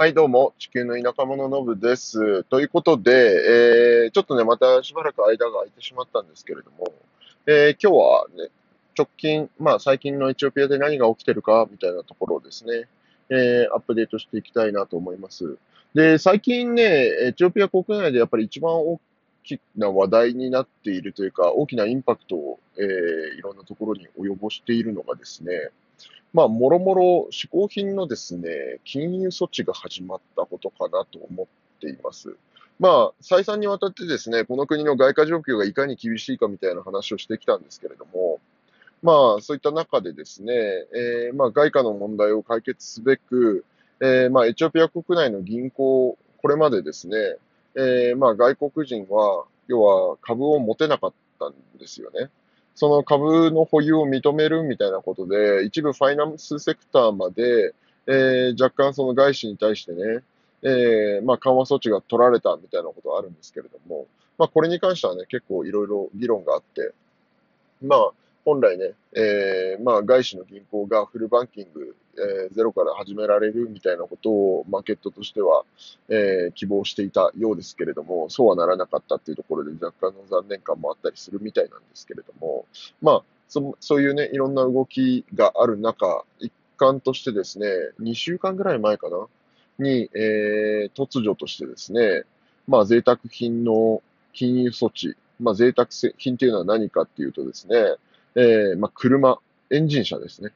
はい、どうも、地球の田舎者のぶです。ということで、えー、ちょっとね、またしばらく間が空いてしまったんですけれども、えー、今日はね、直近、まあ最近のエチオピアで何が起きてるか、みたいなところをですね、えー、アップデートしていきたいなと思います。で、最近ね、エチオピア国内でやっぱり一番大きな話題になっているというか、大きなインパクトを、えー、いろんなところに及ぼしているのがですね、まあ、もろもろ嗜好品のですね、金融措置が始まったことかなと思っています。まあ、再三にわたってですね、この国の外貨状況がいかに厳しいかみたいな話をしてきたんですけれども、まあ、そういった中でですね、えー、まあ、外貨の問題を解決すべく、えー、まあ、エチオピア国内の銀行、これまでですね、えー、まあ、外国人は、要は株を持てなかったんですよね。その株の保有を認めるみたいなことで、一部ファイナンスセクターまで、えー、若干その外資に対してね、えー、まあ緩和措置が取られたみたいなことはあるんですけれども、まあこれに関してはね、結構いろいろ議論があって、まあ本来ね、えー、まあ外資の銀行がフルバンキング、えー、ゼロから始められるみたいなことをマーケットとしては、えー、希望していたようですけれども、そうはならなかったっていうところで若干の残念感もあったりするみたいなんですけれども、まあ、そそういうね、いろんな動きがある中、一環としてですね、2週間ぐらい前かなに、えー、突如としてですね、まあ、贅沢品の金融措置、まあ、贅沢品っていうのは何かっていうとですね、えー、まあ、車、エンジン車ですね。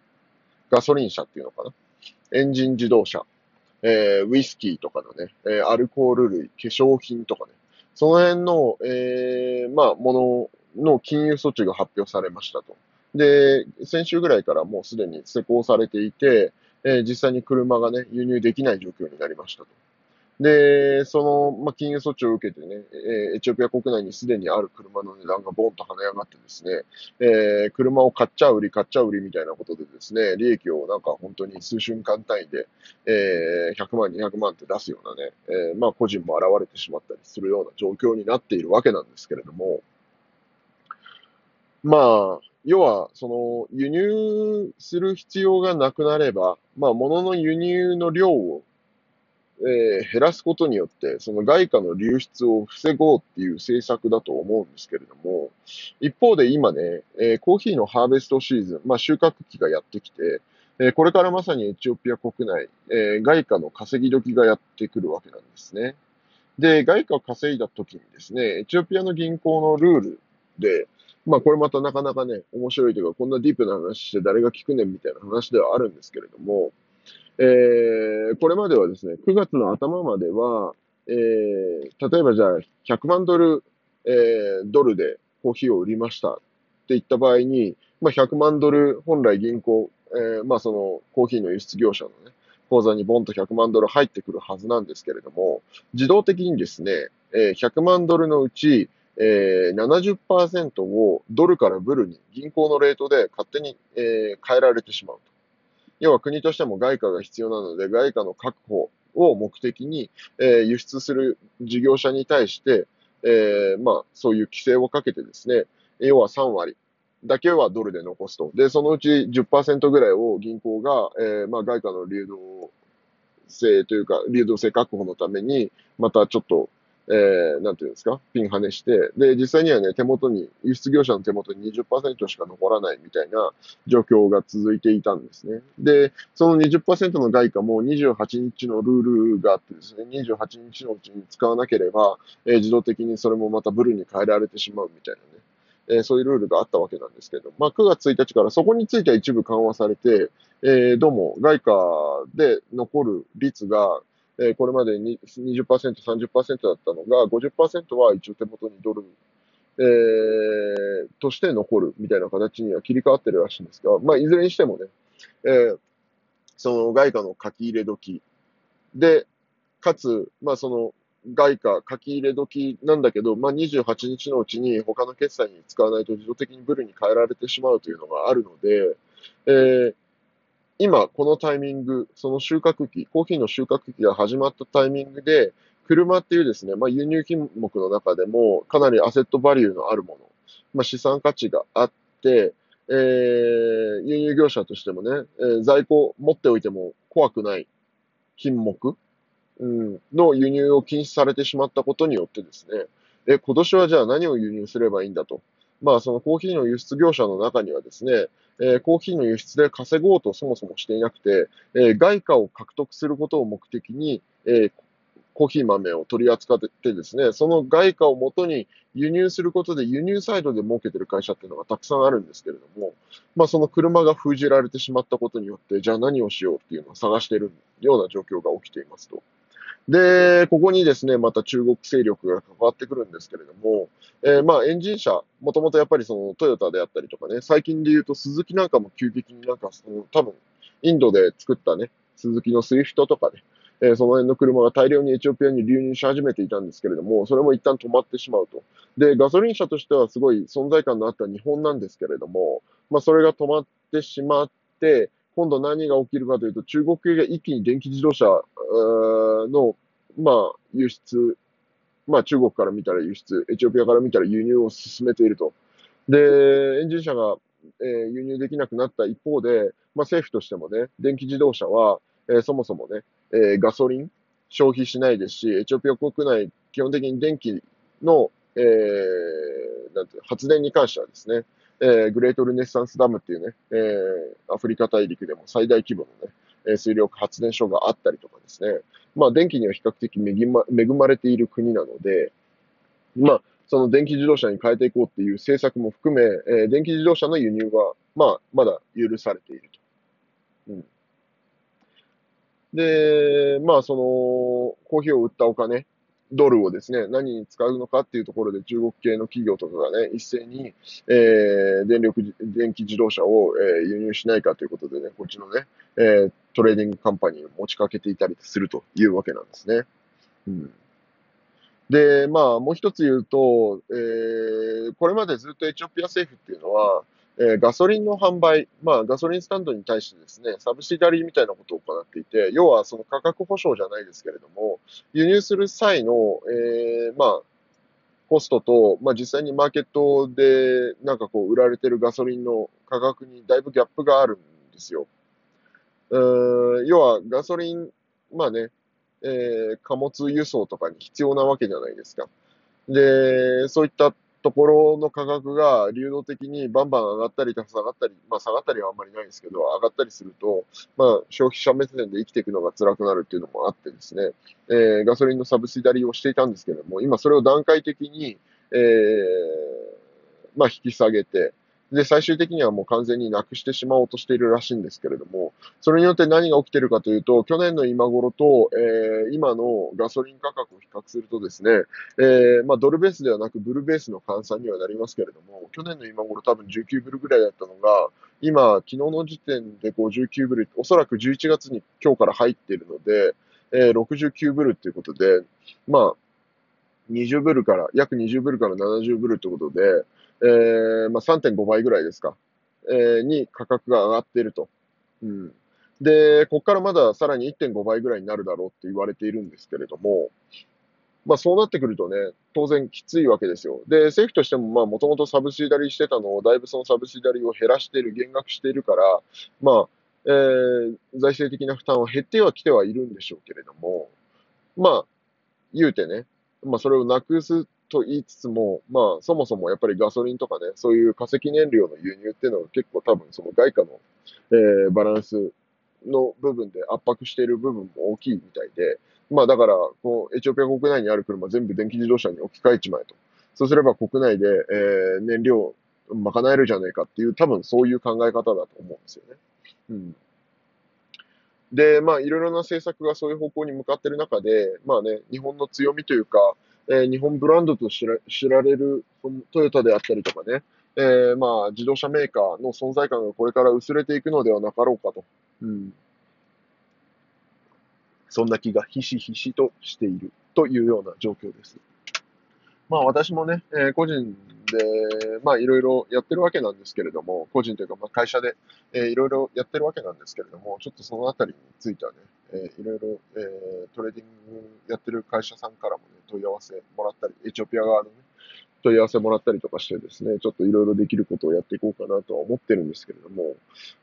ガソリン車っていうのかな。エンジン自動車、えー、ウイスキーとかのね、えー、アルコール類、化粧品とかね、その辺の、えー、まあ、ものの金融措置が発表されましたと。で、先週ぐらいからもうすでに施行されていて、えー、実際に車がね、輸入できない状況になりましたと。で、その、まあ、金融措置を受けてね、えー、エチオピア国内にすでにある車の値段がボンと跳ね上がってですね、えー、車を買っちゃ売り、買っちゃ売りみたいなことでですね、利益をなんか本当に数瞬間単位で、えー、100万、200万って出すようなね、えー、まあ個人も現れてしまったりするような状況になっているわけなんですけれども、まあ、要は、その、輸入する必要がなくなれば、まあ、物の輸入の量を、えー、減らすことによって、その外貨の流出を防ごうっていう政策だと思うんですけれども、一方で今ね、えー、コーヒーのハーベストシーズン、まあ、収穫期がやってきて、えー、これからまさにエチオピア国内、えー、外貨の稼ぎ時がやってくるわけなんですね。で、外貨を稼いだ時にですね、エチオピアの銀行のルールで、まあこれまたなかなかね、面白いというか、こんなディープな話して誰が聞くねんみたいな話ではあるんですけれども、えー、これまではですね、9月の頭までは、えー、例えばじゃあ100万ドル、えー、ドルでコーヒーを売りましたって言った場合に、まあ100万ドル本来銀行、えー、まあそのコーヒーの輸出業者のね、口座にボンと100万ドル入ってくるはずなんですけれども、自動的にですね、えー、100万ドルのうち、えー、70%をドルからブルに銀行のレートで勝手に、えー、変えられてしまうと。要は国としても外貨が必要なので、外貨の確保を目的に、え、輸出する事業者に対して、えー、まあ、そういう規制をかけてですね、要は3割だけはドルで残すと。で、そのうち10%ぐらいを銀行が、えー、まあ、外貨の流動性というか、流動性確保のために、またちょっと、えー、なんていうんですか、ピン跳ねして、で、実際にはね、手元に、輸出業者の手元に20%しか残らないみたいな状況が続いていたんですね。で、その20%の外貨も28日のルールがあってですね、28日のうちに使わなければ、えー、自動的にそれもまたブルに変えられてしまうみたいなね。えー、そういうルールがあったわけなんですけど、まあ、9月1日からそこについては一部緩和されて、えー、どうも外貨で残る率が、え、これまでに20%、30%だったのが、50%は一応手元にドル、えー、として残るみたいな形には切り替わってるらしいんですが、まあ、いずれにしてもね、えー、その外貨の書き入れ時。で、かつ、まあ、その外貨書き入れ時なんだけど、まあ、28日のうちに他の決済に使わないと自動的にブルに変えられてしまうというのがあるので、えー、今このタイミング、その収穫期、コーヒーの収穫期が始まったタイミングで、車っていうですね、まあ、輸入品目の中でもかなりアセットバリューのあるもの、まあ、資産価値があって、えー、輸入業者としてもね、えー、在庫持っておいても怖くない品目うん、の輸入を禁止されてしまったことによってですね、え、今年はじゃあ何を輸入すればいいんだと。まあ、そのコーヒーの輸出業者の中にはですね、え、コーヒーの輸出で稼ごうとそもそもしていなくて、え、外貨を獲得することを目的に、え、コーヒー豆を取り扱ってですね、その外貨をもとに輸入することで輸入サイドで儲けてる会社っていうのがたくさんあるんですけれども、まあその車が封じられてしまったことによって、じゃあ何をしようっていうのを探しているような状況が起きていますと。で、ここにですね、また中国勢力が関わってくるんですけれども、えー、まあエンジン車、もともとやっぱりそのトヨタであったりとかね、最近で言うとスズキなんかも急激になんかその多分インドで作ったね、スズキのスイフトとかね、えー、その辺の車が大量にエチオピアに流入し始めていたんですけれども、それも一旦止まってしまうと。で、ガソリン車としてはすごい存在感のあった日本なんですけれども、まあそれが止まってしまって、今度何が起きるかというと、中国系が一気に電気自動車の、まあ、輸出、まあ、中国から見たら輸出、エチオピアから見たら輸入を進めていると。で、エンジン車が、えー、輸入できなくなった一方で、まあ、政府としてもね、電気自動車は、えー、そもそもね、えー、ガソリン消費しないですし、エチオピア国内、基本的に電気の、えー、なんて発電に関してはですね、えー、グレートルネッサンスダムっていうね、えー、アフリカ大陸でも最大規模のね、え水力発電所があったりとかですね、まあ電気には比較的恵ま恵まれている国なので、まあその電気自動車に変えていこうっていう政策も含め、えー、電気自動車の輸入は、まあまだ許されていると。うん、で、まあその、コーヒーを売ったお金、ドルをですね、何に使うのかっていうところで中国系の企業とかがね、一斉に、えー、電力、電気自動車を、えー、輸入しないかということでね、こっちのね、えー、トレーディングカンパニーを持ちかけていたりするというわけなんですね。うん。で、まあ、もう一つ言うと、えー、これまでずっとエチオピア政府っていうのは、えー、ガソリンの販売、まあ、ガソリンスタンドに対してですね、サブシダリーみたいなことを行っていて、要はその価格保証じゃないですけれども、輸入する際の、えー、まあ、コストと、まあ、実際にマーケットでなんかこう売られてるガソリンの価格にだいぶギャップがあるんですよ。う要はガソリン、まあね、えー、貨物輸送とかに必要なわけじゃないですか。で、そういったところの価格が流動的にバンバン上がったり下がったり、まあ下がったりはあんまりないんですけど、上がったりすると、まあ消費者目線で生きていくのが辛くなるっていうのもあってですね、えー、ガソリンのサブシダリーをしていたんですけれども、今それを段階的に、えー、まあ引き下げて、で、最終的にはもう完全になくしてしまおうとしているらしいんですけれども、それによって何が起きているかというと、去年の今頃と、えー、今のガソリン価格を比較するとですね、えー、まあ、ドルベースではなくブルベースの換算にはなりますけれども、去年の今頃多分19ブルぐらいだったのが、今、昨日の時点で59ブル、おそらく11月に今日から入っているので、えー、69ブルっていうことで、まあ、20ブルから、約20ブルから70ブルってことで、えー、まあ、3.5倍ぐらいですか、えー、に価格が上がっていると。うん。で、ここからまださらに1.5倍ぐらいになるだろうって言われているんですけれども、まあそうなってくるとね、当然きついわけですよ。で、政府としてもまあもともとサブシーダリしてたのをだいぶそのサブシーダリを減らしている、減額しているから、まあ、えー、財政的な負担は減ってはきてはいるんでしょうけれども、まあ、言うてね、まあそれをなくすと言いつつも、まあ、そもそもやっぱりガソリンとかね、そういう化石燃料の輸入っていうのは結構多分その外貨の、えー、バランスの部分で圧迫している部分も大きいみたいで、まあだから、こう、エチオピア国内にある車全部電気自動車に置き換えちまえと。そうすれば国内で、えー、燃料賄えるじゃねえかっていう、多分そういう考え方だと思うんですよね。うん。で、まあいろいろな政策がそういう方向に向かってる中で、まあね、日本の強みというか、えー、日本ブランドと知ら知られるトヨタであったりとかね、えー、まあ、自動車メーカーの存在感がこれから薄れていくのではなかろうかと。うん。そんな気がひしひしとしているというような状況です。まあ私もね、えー、個人で、まあいろいろやってるわけなんですけれども、個人というかまあ会社で、えー、いろいろやってるわけなんですけれども、ちょっとそのあたりについてはね、えー、いろいろ、えー、トレーディングやってる会社さんからもね、問い合わせもらったり、エチオピア側のね、問い合わせもらったりとかしてですね、ちょっといろいろできることをやっていこうかなとは思ってるんですけれども、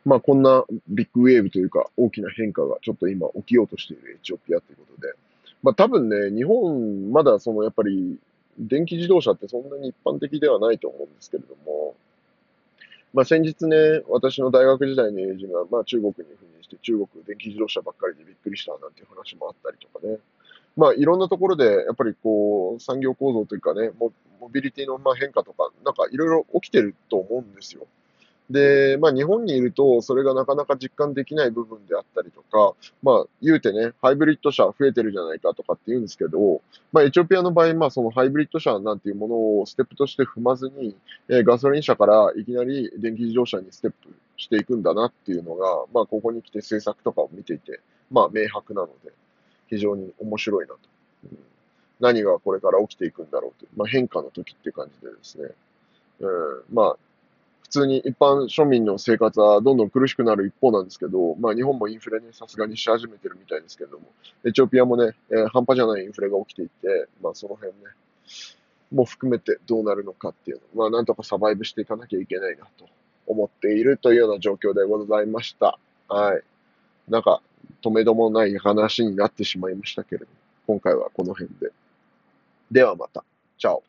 まあこんなビッグウェーブというか大きな変化がちょっと今起きようとしているエチオピアということで、まあ多分ね、日本、まだそのやっぱり電気自動車ってそんなに一般的ではないと思うんですけれども、まあ先日ね、私の大学時代の友人が、まあ中国に赴任して中国電気自動車ばっかりでびっくりしたなんていう話もあったりとかね。まあいろんなところでやっぱりこう産業構造というかね、モビリティのま変化とか、なんかいろいろ起きてると思うんですよ。で、まあ日本にいると、それがなかなか実感できない部分であったりとか、まあ言うてね、ハイブリッド車増えてるじゃないかとかって言うんですけど、まあエチオピアの場合、まあそのハイブリッド車なんていうものをステップとして踏まずに、えガソリン車からいきなり電気自動車にステップしていくんだなっていうのが、まあここに来て政策とかを見ていて、まあ明白なので、非常に面白いなと。うん何がこれから起きていくんだろうという、まあ変化の時っていう感じでですね、うん、まあ普通に一般庶民の生活はどんどん苦しくなる一方なんですけど、まあ日本もインフレね、さすがにし始めてるみたいですけれども、エチオピアもね、えー半端じゃないインフレが起きていて、まあその辺ね、も含めてどうなるのかっていうの、まあなんとかサバイブしていかなきゃいけないなと思っているというような状況でございました。はい。なんか、止めどもない話になってしまいましたけれども、今回はこの辺で。ではまた。チャオ。